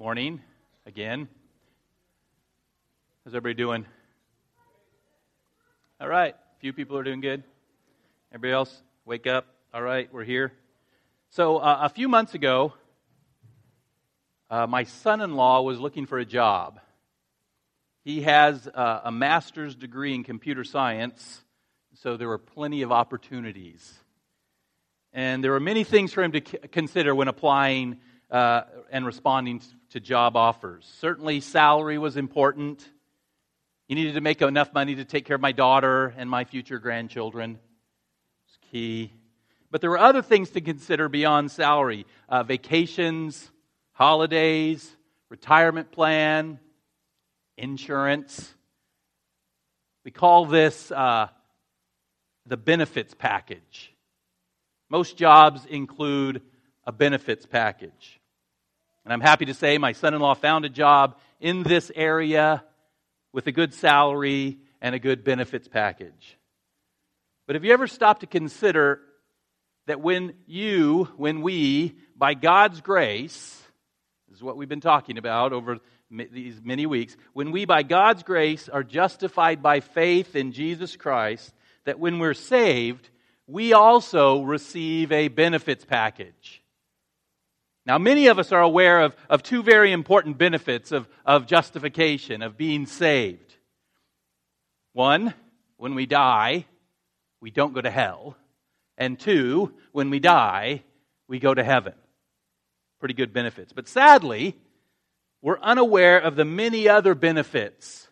Morning again. How's everybody doing? All right. A few people are doing good. Everybody else, wake up. All right, we're here. So, uh, a few months ago, uh, my son in law was looking for a job. He has uh, a master's degree in computer science, so there were plenty of opportunities. And there were many things for him to c- consider when applying uh, and responding to job offers. Certainly, salary was important. You needed to make enough money to take care of my daughter and my future grandchildren. It's key. But there were other things to consider beyond salary uh, vacations, holidays, retirement plan, insurance. We call this uh, the benefits package. Most jobs include a benefits package. And I'm happy to say my son in law found a job in this area with a good salary and a good benefits package. But have you ever stopped to consider that when you, when we, by God's grace, is what we've been talking about over these many weeks, when we, by God's grace, are justified by faith in Jesus Christ, that when we're saved, we also receive a benefits package. Now, many of us are aware of, of two very important benefits of, of justification, of being saved. One, when we die, we don't go to hell. And two, when we die, we go to heaven. Pretty good benefits. But sadly, we're unaware of the many other benefits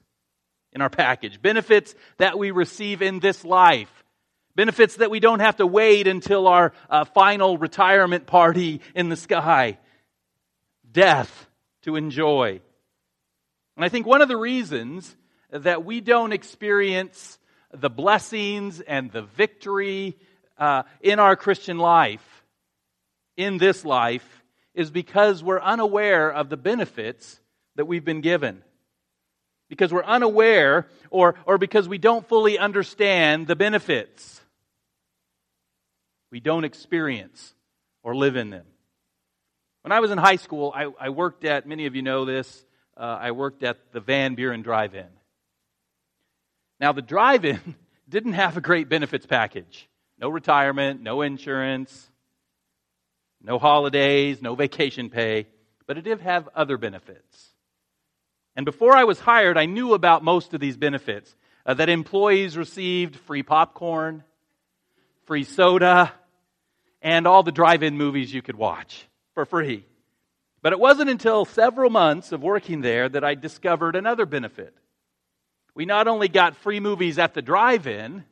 in our package. Benefits that we receive in this life Benefits that we don't have to wait until our uh, final retirement party in the sky. Death to enjoy. And I think one of the reasons that we don't experience the blessings and the victory uh, in our Christian life, in this life, is because we're unaware of the benefits that we've been given. Because we're unaware or, or because we don't fully understand the benefits we don't experience or live in them. When I was in high school, I, I worked at, many of you know this, uh, I worked at the Van Buren Drive In. Now, the drive in didn't have a great benefits package no retirement, no insurance, no holidays, no vacation pay, but it did have other benefits. And before I was hired, I knew about most of these benefits uh, that employees received free popcorn, free soda, and all the drive in movies you could watch for free. But it wasn't until several months of working there that I discovered another benefit. We not only got free movies at the drive in,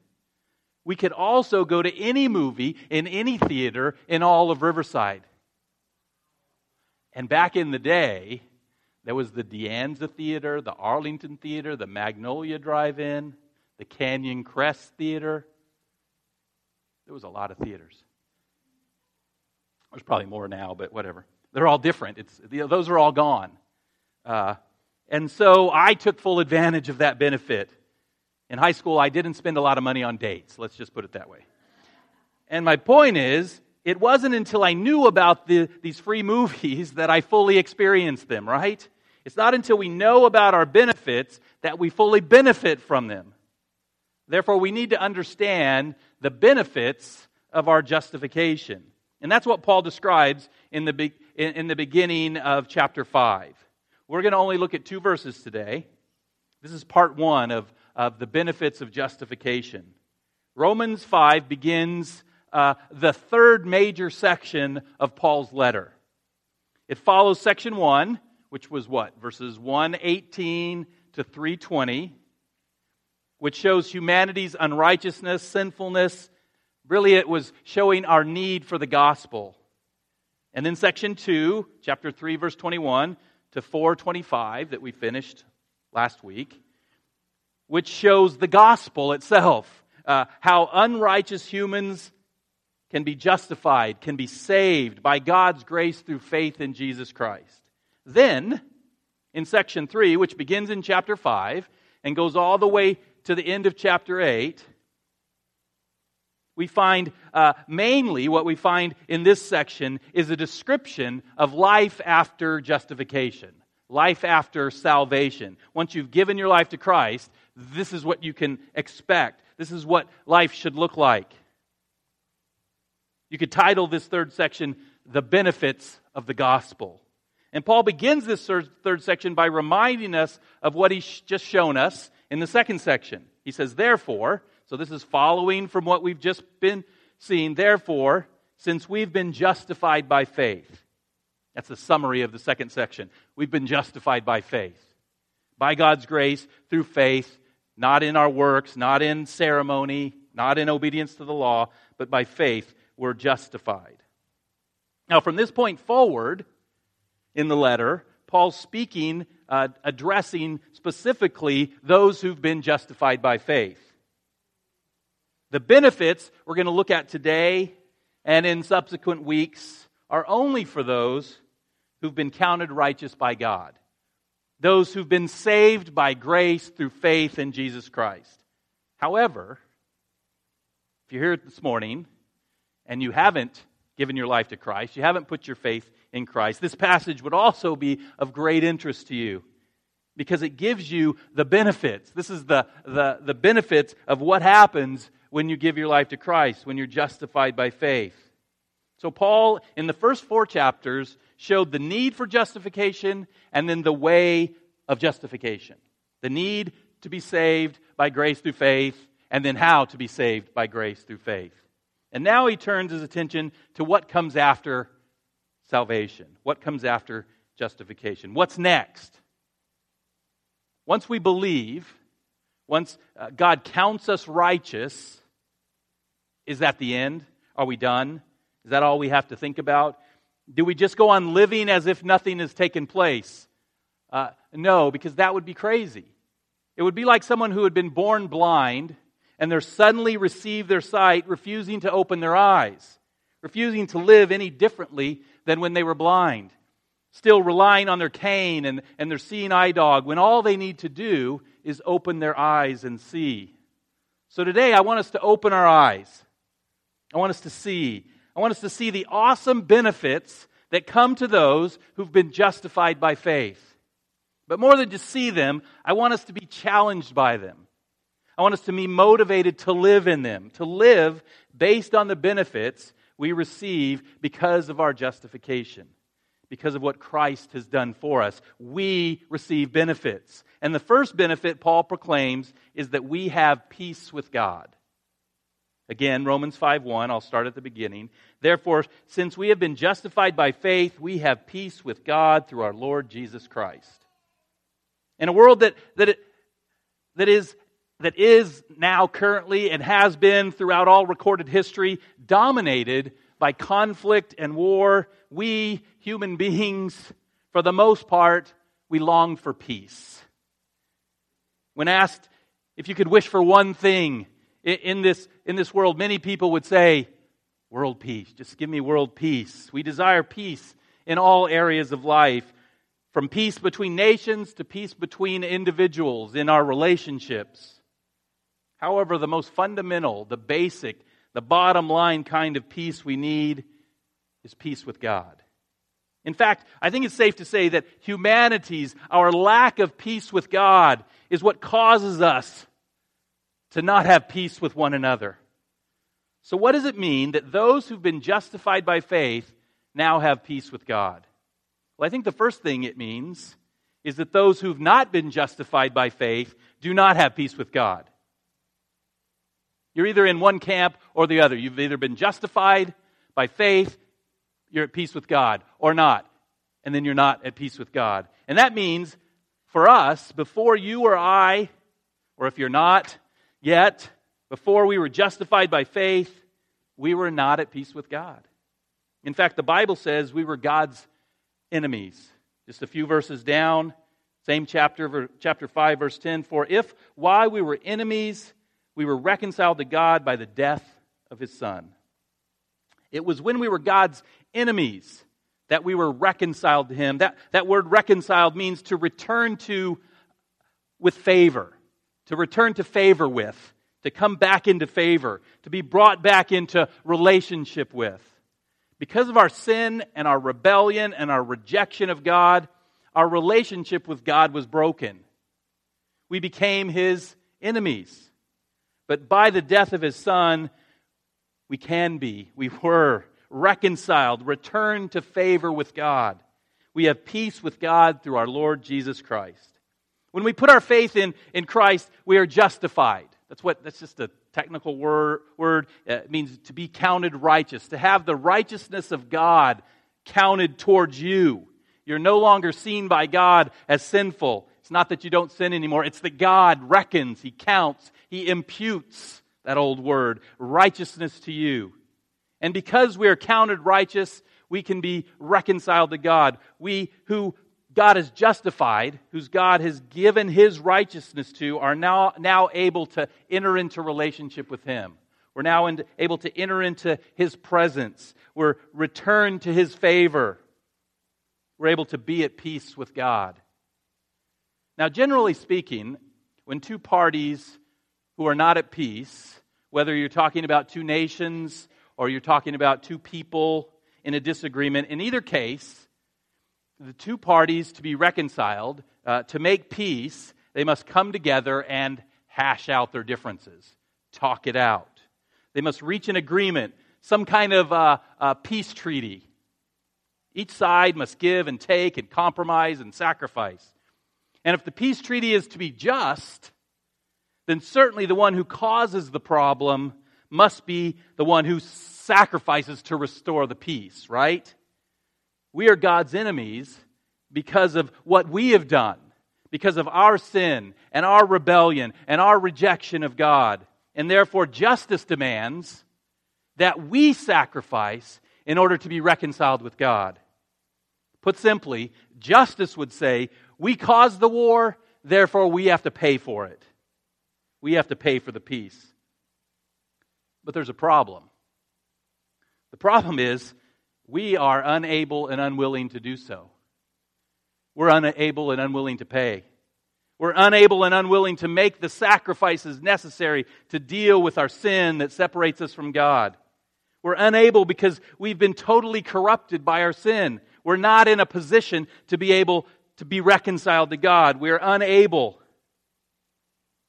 we could also go to any movie in any theater in all of Riverside. And back in the day, there was the De Anza Theater, the Arlington Theater, the Magnolia Drive In, the Canyon Crest Theater. There was a lot of theaters. There's probably more now, but whatever. They're all different. It's, those are all gone. Uh, and so I took full advantage of that benefit. In high school, I didn't spend a lot of money on dates. Let's just put it that way. And my point is, it wasn't until I knew about the, these free movies that I fully experienced them, right? It's not until we know about our benefits that we fully benefit from them. Therefore, we need to understand the benefits of our justification. And that's what Paul describes in the, be- in the beginning of chapter 5. We're going to only look at two verses today. This is part one of, of the benefits of justification. Romans 5 begins uh, the third major section of Paul's letter. It follows section 1, which was what? Verses 118 to 320 which shows humanity's unrighteousness, sinfulness. Really, it was showing our need for the gospel. And then section 2, chapter 3, verse 21 to 425 that we finished last week, which shows the gospel itself, uh, how unrighteous humans can be justified, can be saved by God's grace through faith in Jesus Christ. Then, in section 3, which begins in chapter 5 and goes all the way to the end of chapter 8, we find uh, mainly what we find in this section is a description of life after justification, life after salvation. Once you've given your life to Christ, this is what you can expect. This is what life should look like. You could title this third section, The Benefits of the Gospel. And Paul begins this third section by reminding us of what he's just shown us in the second section. He says, Therefore, so this is following from what we've just been seeing. Therefore, since we've been justified by faith, that's the summary of the second section. We've been justified by faith. By God's grace, through faith, not in our works, not in ceremony, not in obedience to the law, but by faith, we're justified. Now, from this point forward in the letter, Paul's speaking, uh, addressing specifically those who've been justified by faith. The benefits we're going to look at today and in subsequent weeks are only for those who've been counted righteous by God, those who've been saved by grace through faith in Jesus Christ. However, if you're here this morning and you haven't given your life to Christ, you haven't put your faith in Christ, this passage would also be of great interest to you because it gives you the benefits. This is the, the, the benefits of what happens when you give your life to Christ, when you're justified by faith. So, Paul, in the first four chapters, showed the need for justification and then the way of justification. The need to be saved by grace through faith, and then how to be saved by grace through faith. And now he turns his attention to what comes after salvation, what comes after justification. What's next? Once we believe, once uh, God counts us righteous, is that the end? Are we done? Is that all we have to think about? Do we just go on living as if nothing has taken place? Uh, no, because that would be crazy. It would be like someone who had been born blind and they're suddenly receive their sight, refusing to open their eyes, refusing to live any differently than when they were blind, still relying on their cane and, and their seeing eye dog when all they need to do is open their eyes and see. So today I want us to open our eyes I want us to see. I want us to see the awesome benefits that come to those who've been justified by faith. But more than just see them, I want us to be challenged by them. I want us to be motivated to live in them, to live based on the benefits we receive because of our justification, because of what Christ has done for us. We receive benefits. And the first benefit Paul proclaims is that we have peace with God. Again, Romans 5:1, I'll start at the beginning. Therefore, since we have been justified by faith, we have peace with God through our Lord Jesus Christ. In a world that, that, that, is, that is now currently and has been throughout all recorded history dominated by conflict and war, we human beings, for the most part, we long for peace. When asked if you could wish for one thing in this, in this world, many people would say, World peace. Just give me world peace. We desire peace in all areas of life, from peace between nations to peace between individuals in our relationships. However, the most fundamental, the basic, the bottom line kind of peace we need is peace with God. In fact, I think it's safe to say that humanity's, our lack of peace with God, is what causes us to not have peace with one another. So, what does it mean that those who've been justified by faith now have peace with God? Well, I think the first thing it means is that those who've not been justified by faith do not have peace with God. You're either in one camp or the other. You've either been justified by faith, you're at peace with God, or not. And then you're not at peace with God. And that means for us, before you or I, or if you're not, Yet, before we were justified by faith, we were not at peace with God. In fact, the Bible says we were God's enemies. Just a few verses down, same chapter, chapter 5, verse 10. For if while we were enemies, we were reconciled to God by the death of his Son. It was when we were God's enemies that we were reconciled to him. That, that word reconciled means to return to with favor to return to favor with, to come back into favor, to be brought back into relationship with. Because of our sin and our rebellion and our rejection of God, our relationship with God was broken. We became his enemies. But by the death of his son, we can be, we were reconciled, returned to favor with God. We have peace with God through our Lord Jesus Christ. When we put our faith in, in Christ, we are justified. That's what that's just a technical word. word. It means to be counted righteous, to have the righteousness of God counted towards you. You're no longer seen by God as sinful. It's not that you don't sin anymore. It's that God reckons, He counts, He imputes that old word, righteousness to you. And because we are counted righteous, we can be reconciled to God. We who God has justified, whose God has given his righteousness to, are now, now able to enter into relationship with him. We're now in, able to enter into his presence. We're returned to his favor. We're able to be at peace with God. Now, generally speaking, when two parties who are not at peace, whether you're talking about two nations or you're talking about two people in a disagreement, in either case, the two parties to be reconciled, uh, to make peace, they must come together and hash out their differences, talk it out. They must reach an agreement, some kind of uh, peace treaty. Each side must give and take and compromise and sacrifice. And if the peace treaty is to be just, then certainly the one who causes the problem must be the one who sacrifices to restore the peace, right? We are God's enemies because of what we have done, because of our sin and our rebellion and our rejection of God. And therefore, justice demands that we sacrifice in order to be reconciled with God. Put simply, justice would say, we caused the war, therefore we have to pay for it. We have to pay for the peace. But there's a problem. The problem is we are unable and unwilling to do so. We're unable and unwilling to pay. We're unable and unwilling to make the sacrifices necessary to deal with our sin that separates us from God. We're unable because we've been totally corrupted by our sin. We're not in a position to be able to be reconciled to God. We're unable.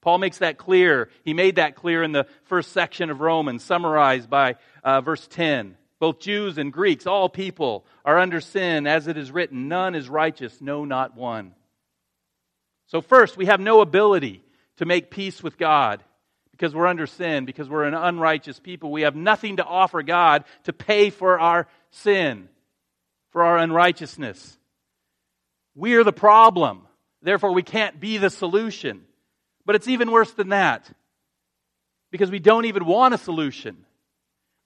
Paul makes that clear. He made that clear in the first section of Romans, summarized by uh, verse 10. Both Jews and Greeks, all people, are under sin, as it is written, none is righteous, no, not one. So, first, we have no ability to make peace with God because we're under sin, because we're an unrighteous people. We have nothing to offer God to pay for our sin, for our unrighteousness. We are the problem. Therefore, we can't be the solution. But it's even worse than that because we don't even want a solution.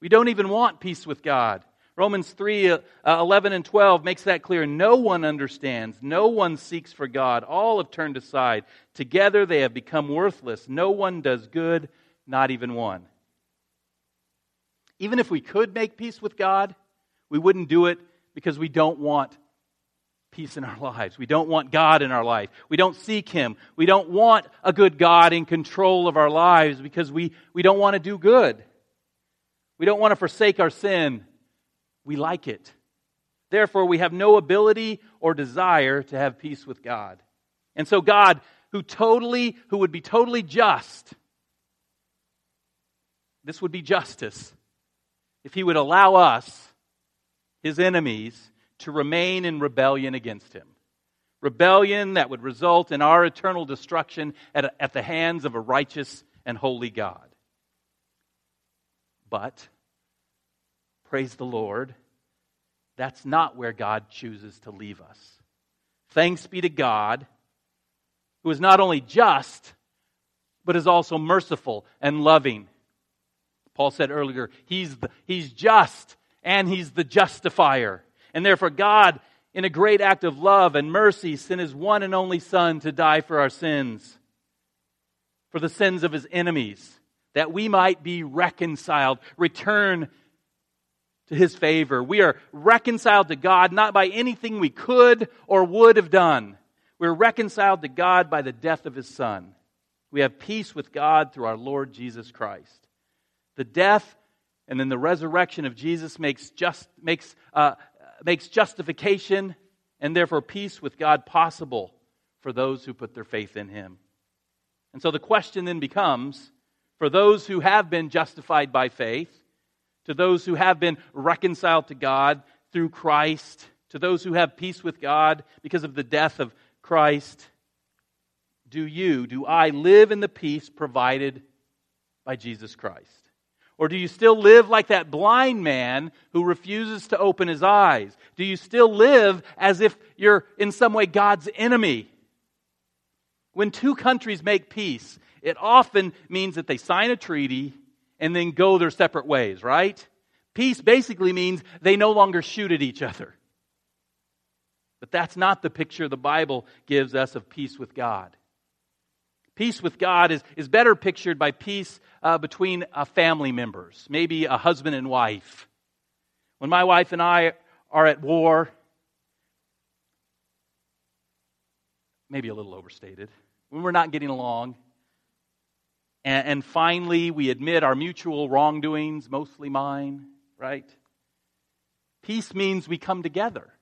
We don't even want peace with God. Romans 3 uh, 11 and 12 makes that clear. No one understands. No one seeks for God. All have turned aside. Together they have become worthless. No one does good, not even one. Even if we could make peace with God, we wouldn't do it because we don't want peace in our lives. We don't want God in our life. We don't seek Him. We don't want a good God in control of our lives because we, we don't want to do good. We don't want to forsake our sin. We like it. Therefore, we have no ability or desire to have peace with God. And so, God, who totally, who would be totally just, this would be justice if He would allow us, His enemies, to remain in rebellion against Him. Rebellion that would result in our eternal destruction at, at the hands of a righteous and holy God. But, praise the Lord, that's not where God chooses to leave us. Thanks be to God, who is not only just, but is also merciful and loving. Paul said earlier, he's, the, he's just and he's the justifier. And therefore, God, in a great act of love and mercy, sent his one and only Son to die for our sins, for the sins of his enemies that we might be reconciled, return to his favor. We are reconciled to God not by anything we could or would have done. We're reconciled to God by the death of his son. We have peace with God through our Lord Jesus Christ. The death and then the resurrection of Jesus makes, just, makes, uh, makes justification and therefore peace with God possible for those who put their faith in Him. And so the question then becomes for those who have been justified by faith, to those who have been reconciled to God through Christ, to those who have peace with God because of the death of Christ, do you, do I live in the peace provided by Jesus Christ? Or do you still live like that blind man who refuses to open his eyes? Do you still live as if you're in some way God's enemy? When two countries make peace, it often means that they sign a treaty and then go their separate ways, right? Peace basically means they no longer shoot at each other. But that's not the picture the Bible gives us of peace with God. Peace with God is, is better pictured by peace uh, between uh, family members, maybe a husband and wife. When my wife and I are at war, maybe a little overstated, when we're not getting along, and, and finally we admit our mutual wrongdoings, mostly mine, right? Peace means we come together.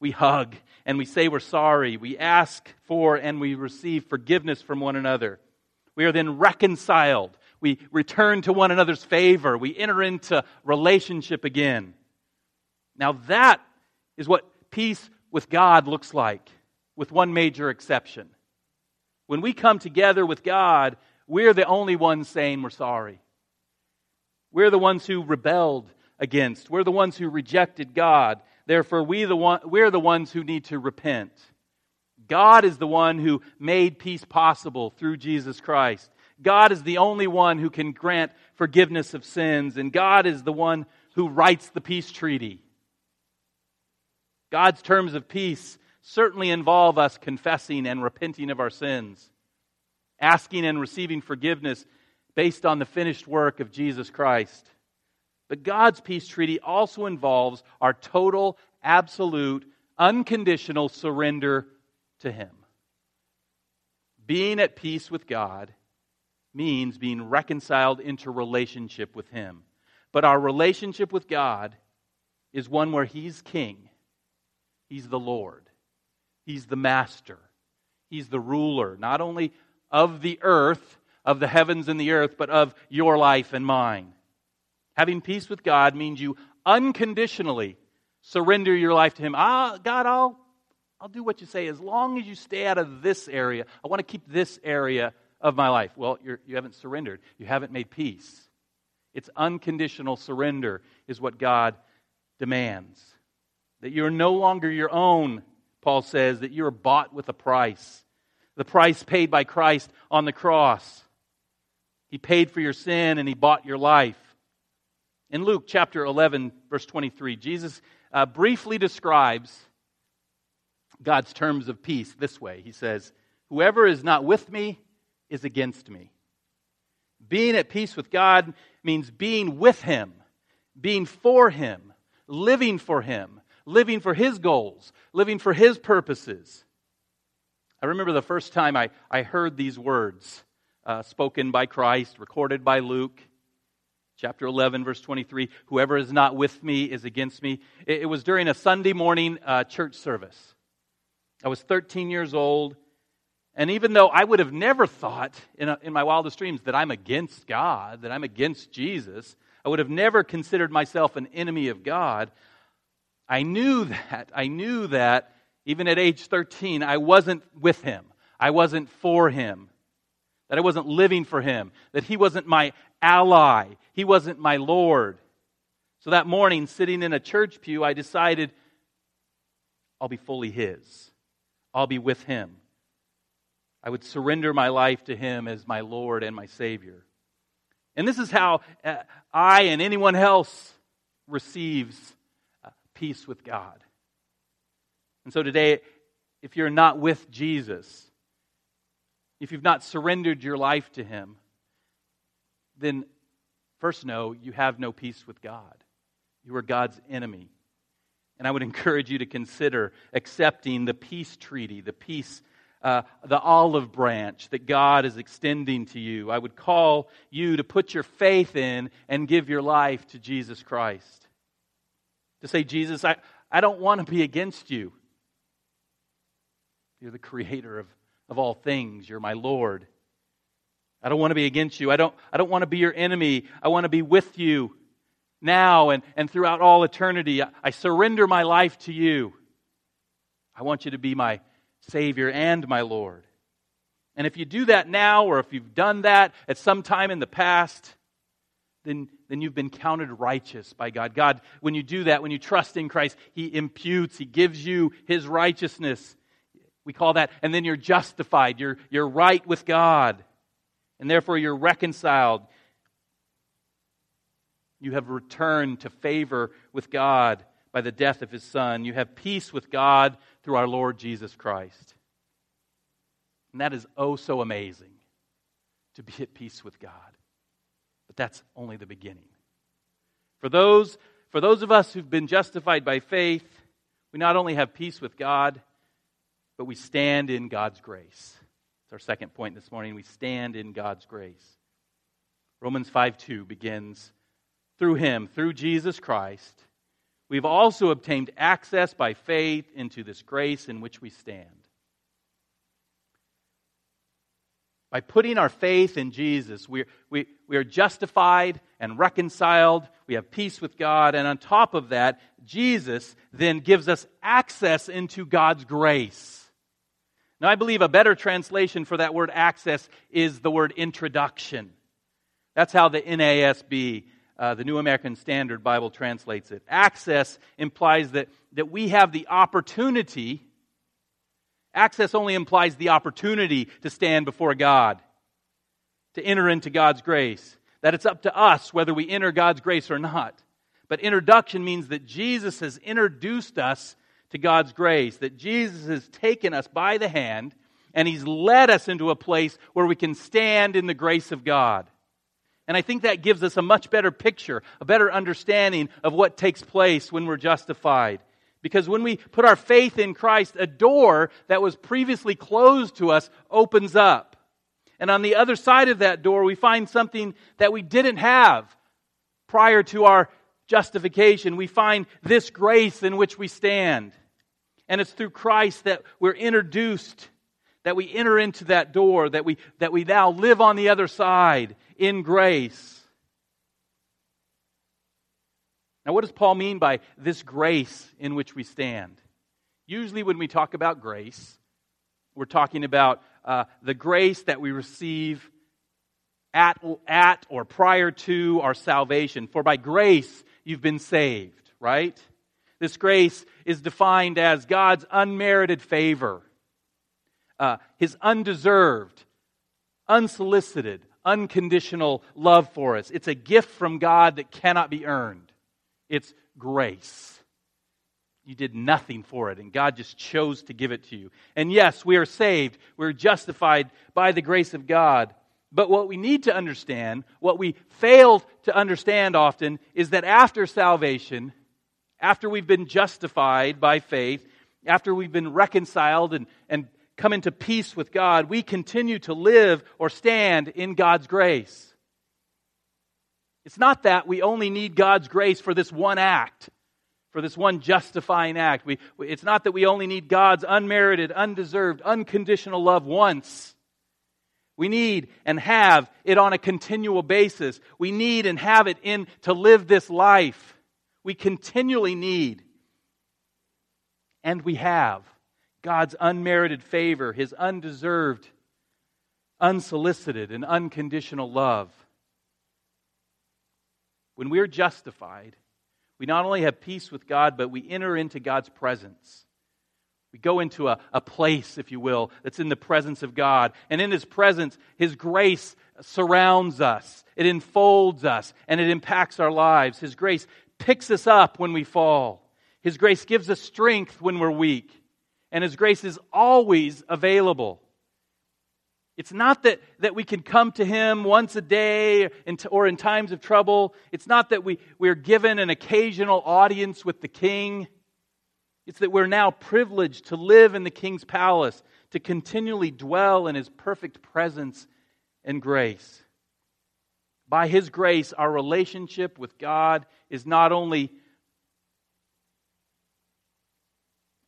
We hug and we say we're sorry. We ask for and we receive forgiveness from one another. We are then reconciled. We return to one another's favor. We enter into relationship again. Now, that is what peace with God looks like, with one major exception. When we come together with God, we're the only ones saying we're sorry. We're the ones who rebelled against. We're the ones who rejected God. Therefore, we the one, we're the ones who need to repent. God is the one who made peace possible through Jesus Christ. God is the only one who can grant forgiveness of sins, and God is the one who writes the peace treaty. God's terms of peace certainly involve us confessing and repenting of our sins, asking and receiving forgiveness based on the finished work of Jesus Christ. But God's peace treaty also involves our total, absolute, unconditional surrender to Him. Being at peace with God means being reconciled into relationship with Him. But our relationship with God is one where He's King, He's the Lord, He's the Master, He's the ruler, not only of the earth, of the heavens and the earth, but of your life and mine. Having peace with God means you unconditionally surrender your life to Him. Ah, God, I'll, I'll do what you say as long as you stay out of this area. I want to keep this area of my life. Well, you're, you haven't surrendered, you haven't made peace. It's unconditional surrender, is what God demands. That you're no longer your own, Paul says, that you're bought with a price. The price paid by Christ on the cross. He paid for your sin and He bought your life. In Luke chapter 11, verse 23, Jesus uh, briefly describes God's terms of peace this way He says, Whoever is not with me is against me. Being at peace with God means being with Him, being for Him, living for Him, living for His goals, living for His purposes. I remember the first time I, I heard these words uh, spoken by Christ, recorded by Luke chapter 11, verse 23 Whoever is not with me is against me. It, it was during a Sunday morning uh, church service. I was 13 years old. And even though I would have never thought in, a, in my wildest dreams that I'm against God, that I'm against Jesus, I would have never considered myself an enemy of God. I knew that. I knew that even at age 13, I wasn't with him. I wasn't for him. That I wasn't living for him. That he wasn't my ally. He wasn't my Lord. So that morning, sitting in a church pew, I decided I'll be fully His. I'll be with Him. I would surrender my life to Him as my Lord and my Savior. And this is how uh, I and anyone else receives uh, peace with God. And so today, if you're not with Jesus, if you've not surrendered your life to Him, then first know you have no peace with God. You are God's enemy. And I would encourage you to consider accepting the peace treaty, the peace uh, the olive branch that God is extending to you. I would call you to put your faith in and give your life to Jesus Christ. To say, Jesus, I, I don't want to be against you. You're the creator of, of all things, you're my Lord. I don't want to be against you. I don't, I don't want to be your enemy. I want to be with you now and, and throughout all eternity. I, I surrender my life to you. I want you to be my Savior and my Lord. And if you do that now, or if you've done that at some time in the past, then, then you've been counted righteous by God. God, when you do that, when you trust in Christ, He imputes, He gives you His righteousness. We call that, and then you're justified. You're, you're right with God. And therefore, you're reconciled. You have returned to favor with God by the death of his Son. You have peace with God through our Lord Jesus Christ. And that is oh so amazing to be at peace with God. But that's only the beginning. For those, for those of us who've been justified by faith, we not only have peace with God, but we stand in God's grace. That's our second point this morning. We stand in God's grace. Romans 5 2 begins through him, through Jesus Christ we've also obtained access by faith into this grace in which we stand. By putting our faith in Jesus, we, we, we are justified and reconciled. We have peace with God. And on top of that, Jesus then gives us access into God's grace. Now, I believe a better translation for that word access is the word introduction. That's how the NASB uh, the New American Standard Bible translates it. Access implies that, that we have the opportunity. Access only implies the opportunity to stand before God, to enter into God's grace. That it's up to us whether we enter God's grace or not. But introduction means that Jesus has introduced us to God's grace, that Jesus has taken us by the hand and he's led us into a place where we can stand in the grace of God. And I think that gives us a much better picture, a better understanding of what takes place when we're justified. Because when we put our faith in Christ, a door that was previously closed to us opens up. And on the other side of that door, we find something that we didn't have prior to our justification. We find this grace in which we stand. And it's through Christ that we're introduced, that we enter into that door, that we, that we now live on the other side in grace. Now, what does Paul mean by this grace in which we stand? Usually, when we talk about grace, we're talking about uh, the grace that we receive at, at or prior to our salvation. For by grace you've been saved, right? This grace is defined as God's unmerited favor, uh, His undeserved, unsolicited, unconditional love for us. It's a gift from God that cannot be earned. It's grace. You did nothing for it, and God just chose to give it to you. And yes, we are saved. We're justified by the grace of God. But what we need to understand, what we fail to understand often, is that after salvation, after we've been justified by faith, after we've been reconciled and, and come into peace with God, we continue to live or stand in God's grace. It's not that we only need God's grace for this one act, for this one justifying act. We, it's not that we only need God's unmerited, undeserved, unconditional love once. We need and have it on a continual basis. We need and have it in to live this life. We continually need. And we have. God's unmerited favor, his undeserved, unsolicited, and unconditional love. When we're justified, we not only have peace with God, but we enter into God's presence. We go into a, a place, if you will, that's in the presence of God. And in His presence, His grace surrounds us, it enfolds us, and it impacts our lives. His grace picks us up when we fall. His grace gives us strength when we're weak and His grace is always available. It's not that, that we can come to Him once a day or in times of trouble. It's not that we, we're given an occasional audience with the King. It's that we're now privileged to live in the king's palace, to continually dwell in his perfect presence and grace. By his grace, our relationship with God is not only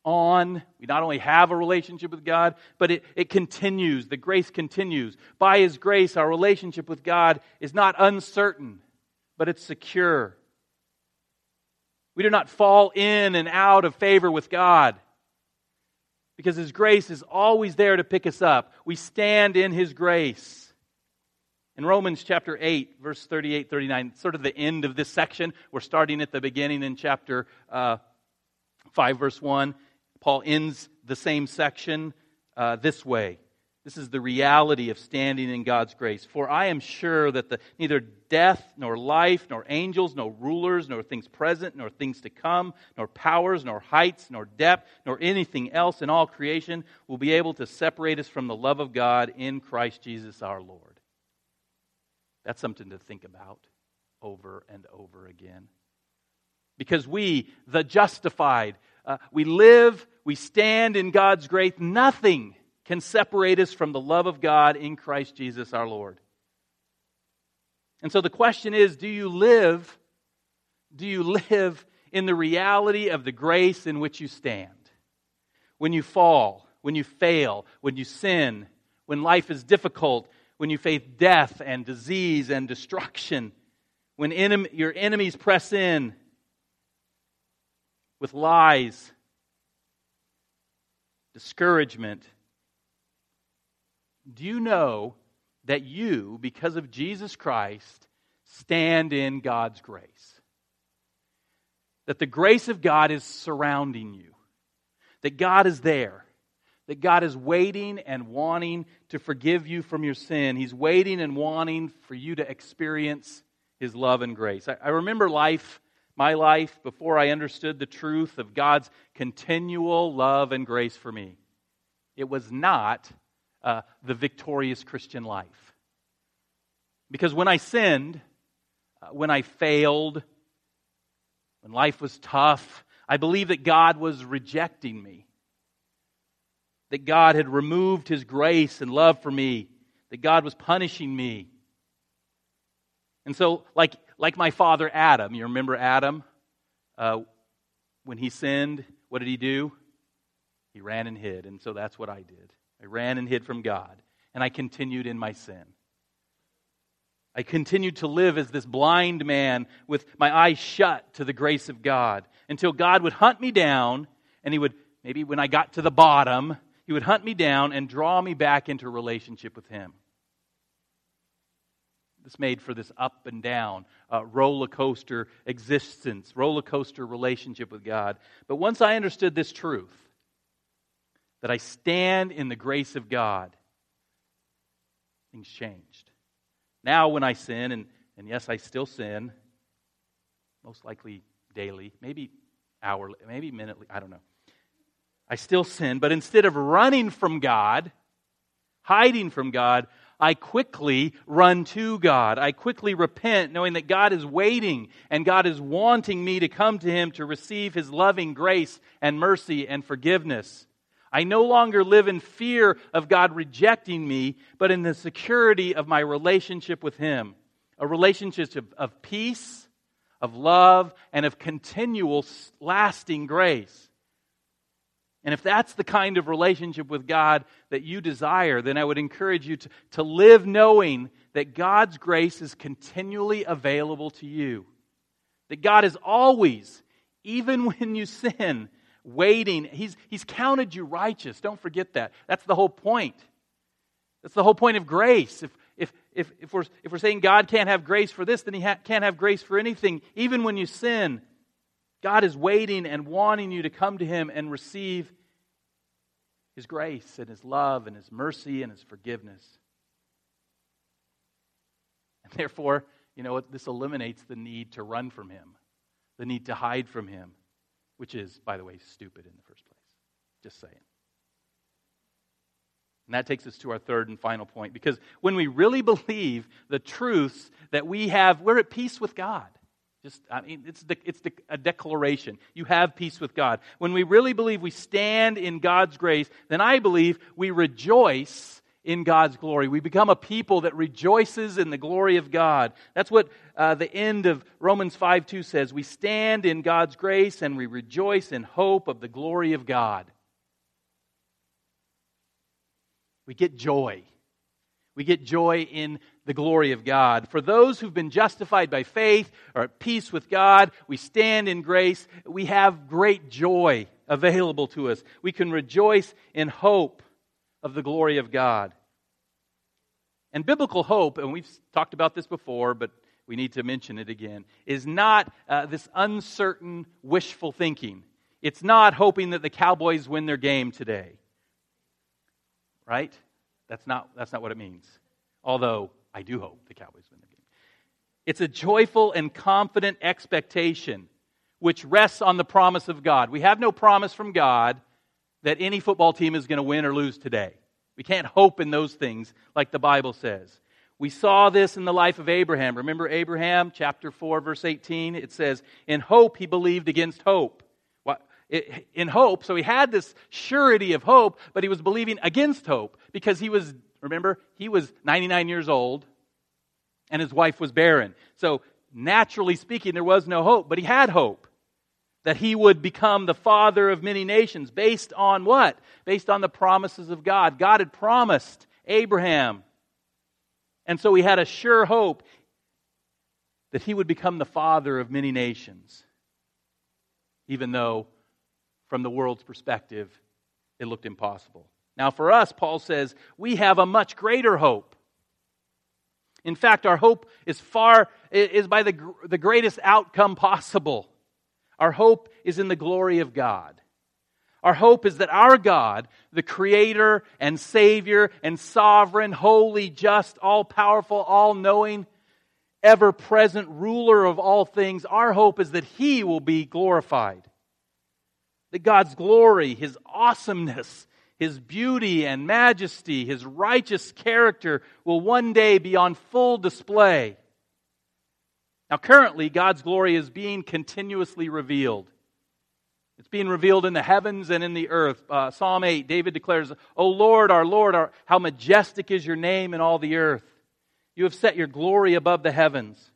on. We not only have a relationship with God, but it, it continues. The grace continues. By His grace, our relationship with God is not uncertain, but it's secure. We do not fall in and out of favor with God because His grace is always there to pick us up. We stand in His grace. In Romans chapter 8, verse 38 39, sort of the end of this section, we're starting at the beginning in chapter uh, 5, verse 1. Paul ends the same section uh, this way. This is the reality of standing in God's grace. For I am sure that the, neither death, nor life, nor angels, nor rulers, nor things present, nor things to come, nor powers, nor heights, nor depth, nor anything else in all creation will be able to separate us from the love of God in Christ Jesus our Lord. That's something to think about over and over again. Because we, the justified, uh, we live, we stand in God's grace. Nothing can separate us from the love of God in Christ Jesus our Lord. And so the question is do you live? Do you live in the reality of the grace in which you stand? When you fall, when you fail, when you sin, when life is difficult, when you face death and disease and destruction, when your enemies press in, with lies, discouragement. Do you know that you, because of Jesus Christ, stand in God's grace? That the grace of God is surrounding you, that God is there, that God is waiting and wanting to forgive you from your sin. He's waiting and wanting for you to experience His love and grace. I, I remember life my life before I understood the truth of God's continual love and grace for me. It was not uh, the victorious Christian life. Because when I sinned, uh, when I failed, when life was tough, I believed that God was rejecting me. That God had removed his grace and love for me. That God was punishing me. And so, like, like my father Adam, you remember Adam? Uh, when he sinned, what did he do? He ran and hid. And so that's what I did. I ran and hid from God. And I continued in my sin. I continued to live as this blind man with my eyes shut to the grace of God until God would hunt me down and he would, maybe when I got to the bottom, he would hunt me down and draw me back into relationship with him. This made for this up and down, uh, roller coaster existence, roller coaster relationship with God. But once I understood this truth, that I stand in the grace of God, things changed. Now, when I sin, and, and yes, I still sin, most likely daily, maybe hourly, maybe minutely, I don't know. I still sin, but instead of running from God, hiding from God, I quickly run to God. I quickly repent, knowing that God is waiting and God is wanting me to come to Him to receive His loving grace and mercy and forgiveness. I no longer live in fear of God rejecting me, but in the security of my relationship with Him. A relationship of, of peace, of love, and of continual lasting grace. And if that's the kind of relationship with God that you desire, then I would encourage you to, to live knowing that God's grace is continually available to you. That God is always, even when you sin, waiting. He's, he's counted you righteous. Don't forget that. That's the whole point. That's the whole point of grace. If, if, if, if, we're, if we're saying God can't have grace for this, then He ha- can't have grace for anything, even when you sin. God is waiting and wanting you to come to Him and receive His grace and His love and His mercy and His forgiveness. And therefore, you know, what? this eliminates the need to run from Him, the need to hide from Him, which is, by the way, stupid in the first place. Just saying. And that takes us to our third and final point because when we really believe the truths that we have, we're at peace with God. Just, I mean, it's, the, it's the, a declaration. You have peace with God. When we really believe we stand in God's grace, then I believe we rejoice in God's glory. We become a people that rejoices in the glory of God. That's what uh, the end of Romans 5 2 says. We stand in God's grace and we rejoice in hope of the glory of God. We get joy. We get joy in the glory of God. For those who've been justified by faith, are at peace with God, we stand in grace, we have great joy available to us. We can rejoice in hope of the glory of God. And biblical hope, and we've talked about this before, but we need to mention it again, is not uh, this uncertain, wishful thinking. It's not hoping that the Cowboys win their game today. Right? That's not, that's not what it means. Although I do hope the Cowboys win the game. It's a joyful and confident expectation which rests on the promise of God. We have no promise from God that any football team is going to win or lose today. We can't hope in those things like the Bible says. We saw this in the life of Abraham. Remember Abraham, chapter 4, verse 18? It says, In hope he believed against hope in hope. So he had this surety of hope, but he was believing against hope because he was, remember, he was 99 years old and his wife was barren. So naturally speaking, there was no hope, but he had hope that he would become the father of many nations based on what? Based on the promises of God. God had promised Abraham. And so he had a sure hope that he would become the father of many nations, even though from the world's perspective, it looked impossible. Now, for us, Paul says, we have a much greater hope. In fact, our hope is far, is by the, the greatest outcome possible. Our hope is in the glory of God. Our hope is that our God, the Creator and Savior and sovereign, holy, just, all powerful, all knowing, ever present ruler of all things, our hope is that He will be glorified that God's glory, His awesomeness, His beauty and majesty, His righteous character will one day be on full display. Now, currently, God's glory is being continuously revealed. It's being revealed in the heavens and in the earth. Uh, Psalm 8, David declares, O Lord, our Lord, our, how majestic is your name in all the earth. You have set your glory above the heavens.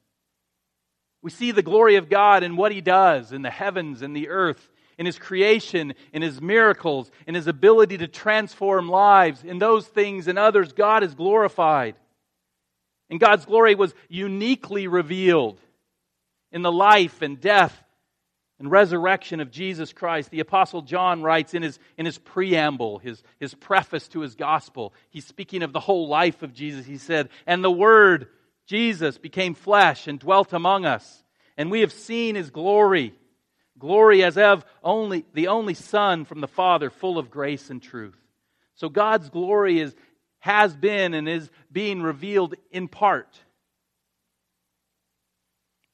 We see the glory of God in what He does in the heavens and the earth in his creation, in his miracles, in his ability to transform lives. In those things and others, God is glorified. And God's glory was uniquely revealed in the life and death and resurrection of Jesus Christ. The Apostle John writes in his, in his preamble, his, his preface to his gospel, he's speaking of the whole life of Jesus. He said, And the Word, Jesus, became flesh and dwelt among us, and we have seen his glory Glory as of only the only Son from the Father, full of grace and truth. So God's glory is, has been and is being revealed in part.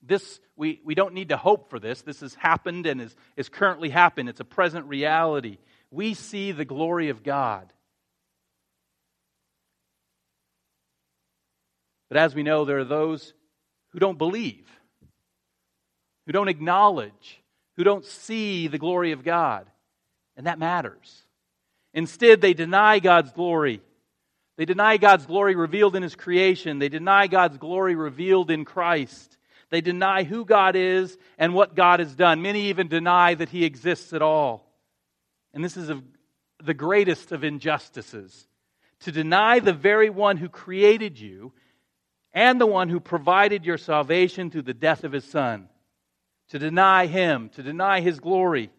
This, we, we don't need to hope for this. This has happened and is, is currently happening. It's a present reality. We see the glory of God. But as we know, there are those who don't believe, who don't acknowledge, who don't see the glory of God. And that matters. Instead, they deny God's glory. They deny God's glory revealed in His creation. They deny God's glory revealed in Christ. They deny who God is and what God has done. Many even deny that He exists at all. And this is the greatest of injustices to deny the very one who created you and the one who provided your salvation through the death of His Son to deny him, to deny his glory.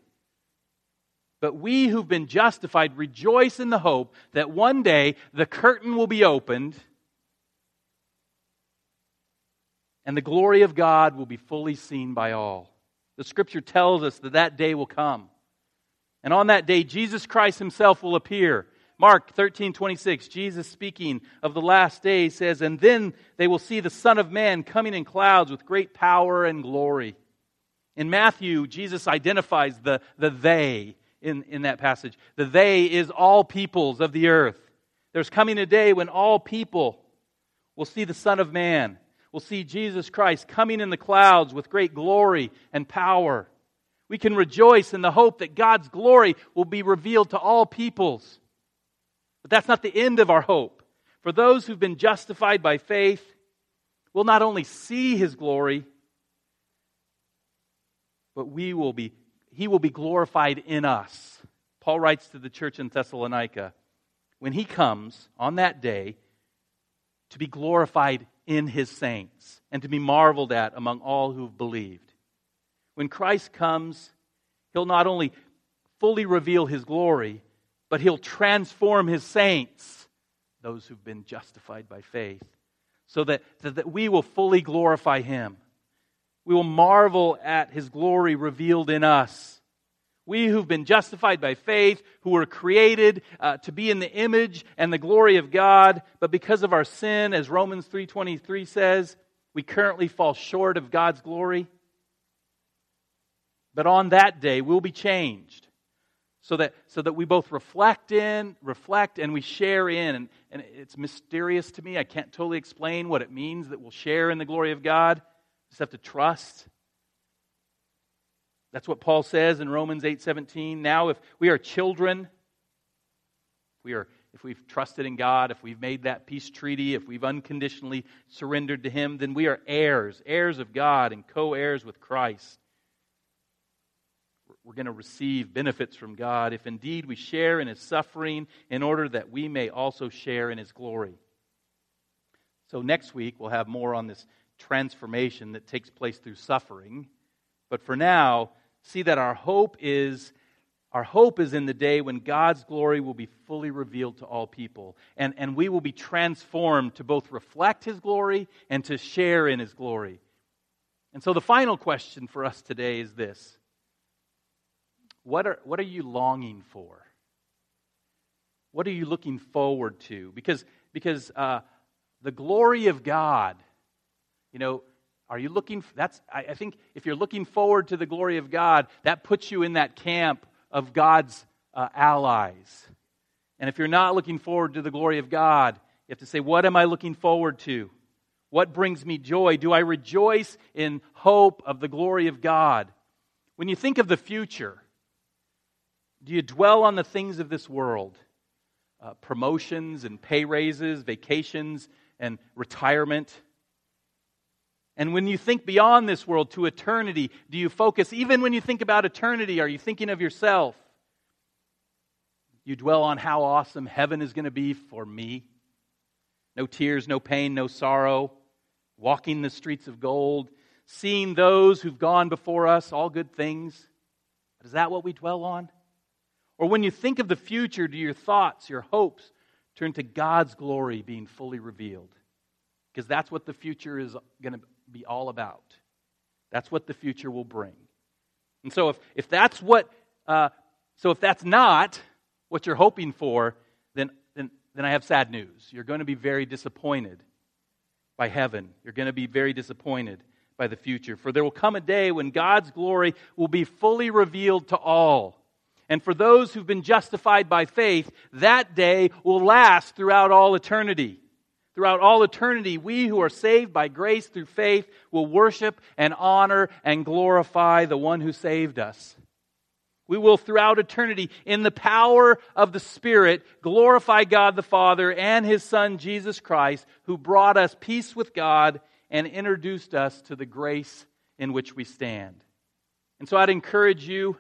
But we who've been justified rejoice in the hope that one day the curtain will be opened and the glory of God will be fully seen by all. The scripture tells us that that day will come. And on that day, Jesus Christ himself will appear. Mark 13, 26, Jesus speaking of the last days says, And then they will see the Son of Man coming in clouds with great power and glory. In Matthew, Jesus identifies the, the they in, in that passage. The they is all peoples of the earth. There's coming a day when all people will see the Son of Man, will see Jesus Christ coming in the clouds with great glory and power. We can rejoice in the hope that God's glory will be revealed to all peoples. But that's not the end of our hope. For those who've been justified by faith will not only see his glory, but we will be, he will be glorified in us. Paul writes to the church in Thessalonica when he comes on that day to be glorified in his saints and to be marveled at among all who've believed. When Christ comes, he'll not only fully reveal his glory, but he'll transform his saints, those who've been justified by faith, so that, so that we will fully glorify him. We will marvel at his glory revealed in us. We who've been justified by faith, who were created uh, to be in the image and the glory of God, but because of our sin, as Romans 3:23 says, we currently fall short of God's glory. But on that day, we'll be changed so that, so that we both reflect in, reflect, and we share in. And, and it's mysterious to me. I can't totally explain what it means that we'll share in the glory of God. Just have to trust. That's what Paul says in Romans 8:17. Now if we are children, we are if we've trusted in God, if we've made that peace treaty, if we've unconditionally surrendered to him, then we are heirs, heirs of God and co-heirs with Christ. We're going to receive benefits from God if indeed we share in his suffering in order that we may also share in his glory. So next week we'll have more on this transformation that takes place through suffering. But for now, see that our hope is our hope is in the day when God's glory will be fully revealed to all people. And, and we will be transformed to both reflect His glory and to share in His glory. And so the final question for us today is this What are, what are you longing for? What are you looking forward to? Because, because uh, the glory of God, you know, are you looking? That's, I think if you're looking forward to the glory of God, that puts you in that camp of God's uh, allies. And if you're not looking forward to the glory of God, you have to say, What am I looking forward to? What brings me joy? Do I rejoice in hope of the glory of God? When you think of the future, do you dwell on the things of this world? Uh, promotions and pay raises, vacations and retirement? And when you think beyond this world to eternity, do you focus, even when you think about eternity, are you thinking of yourself? You dwell on how awesome heaven is going to be for me. No tears, no pain, no sorrow. Walking the streets of gold. Seeing those who've gone before us, all good things. But is that what we dwell on? Or when you think of the future, do your thoughts, your hopes turn to God's glory being fully revealed? Because that's what the future is going to be all about. That's what the future will bring. And so, if, if that's what, uh, so if that's not what you're hoping for, then, then, then I have sad news. You're going to be very disappointed by heaven. You're going to be very disappointed by the future. For there will come a day when God's glory will be fully revealed to all. And for those who've been justified by faith, that day will last throughout all eternity. Throughout all eternity, we who are saved by grace through faith will worship and honor and glorify the one who saved us. We will, throughout eternity, in the power of the Spirit, glorify God the Father and His Son, Jesus Christ, who brought us peace with God and introduced us to the grace in which we stand. And so I'd encourage you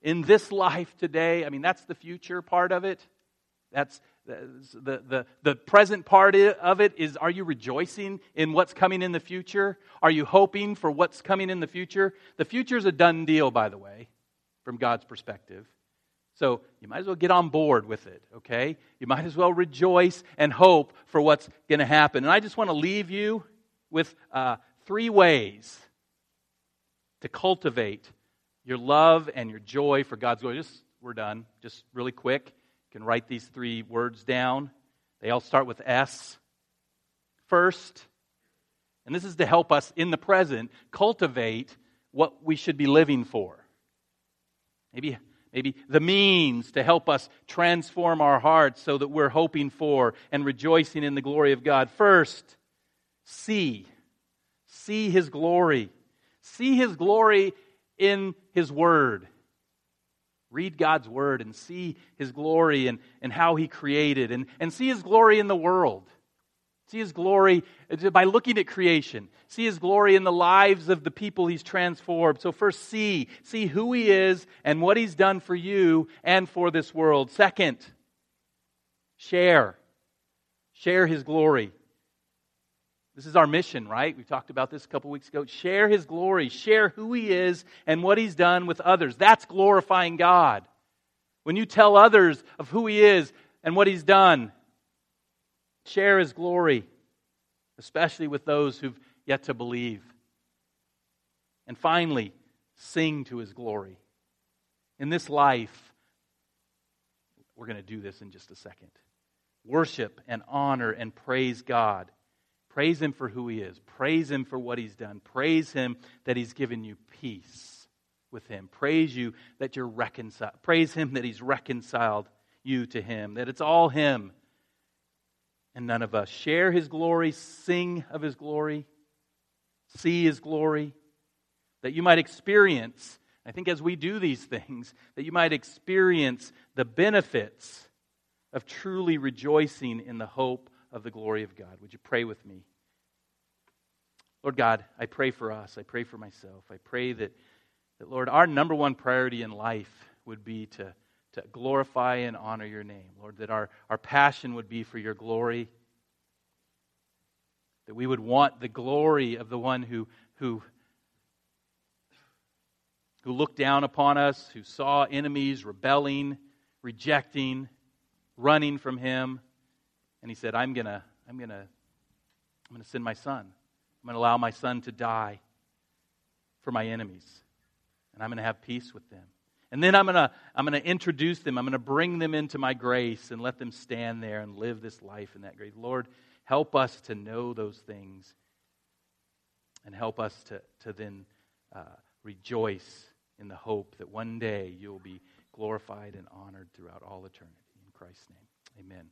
in this life today, I mean, that's the future part of it. That's, the, the, the present part of it is are you rejoicing in what's coming in the future? Are you hoping for what's coming in the future? The future is a done deal, by the way, from God's perspective. So you might as well get on board with it, okay? You might as well rejoice and hope for what's going to happen. And I just want to leave you with uh, three ways to cultivate your love and your joy for God's glory. Just, we're done. Just really quick. Can write these three words down. They all start with S. First, and this is to help us in the present cultivate what we should be living for. Maybe, maybe the means to help us transform our hearts so that we're hoping for and rejoicing in the glory of God. First, see. See his glory. See his glory in his word. Read God's word and see his glory and, and how he created, and, and see his glory in the world. See his glory by looking at creation. See his glory in the lives of the people he's transformed. So, first, see. See who he is and what he's done for you and for this world. Second, share. Share his glory. This is our mission, right? We talked about this a couple weeks ago. Share his glory, share who he is and what he's done with others. That's glorifying God. When you tell others of who he is and what he's done, share his glory, especially with those who've yet to believe. And finally, sing to his glory. In this life, we're going to do this in just a second. Worship and honor and praise God Praise Him for who He is. Praise Him for what He's done. Praise Him that He's given you peace with Him. Praise you that you're reconciled. Praise Him that He's reconciled you to Him, that it's all Him and none of us. Share His glory, sing of His glory, see His glory, that you might experience. I think as we do these things, that you might experience the benefits of truly rejoicing in the hope of the glory of God. Would you pray with me? Lord God, I pray for us. I pray for myself. I pray that, that Lord, our number one priority in life would be to, to glorify and honor your name. Lord, that our, our passion would be for your glory. That we would want the glory of the one who, who, who looked down upon us, who saw enemies rebelling, rejecting, running from him and he said, I'm going to I'm going to I'm going to send my son. I'm going to allow my son to die for my enemies. And I'm going to have peace with them. And then I'm going to I'm going to introduce them. I'm going to bring them into my grace and let them stand there and live this life in that grace. Lord, help us to know those things and help us to, to then uh, rejoice in the hope that one day you'll be glorified and honored throughout all eternity. In Christ's name, amen.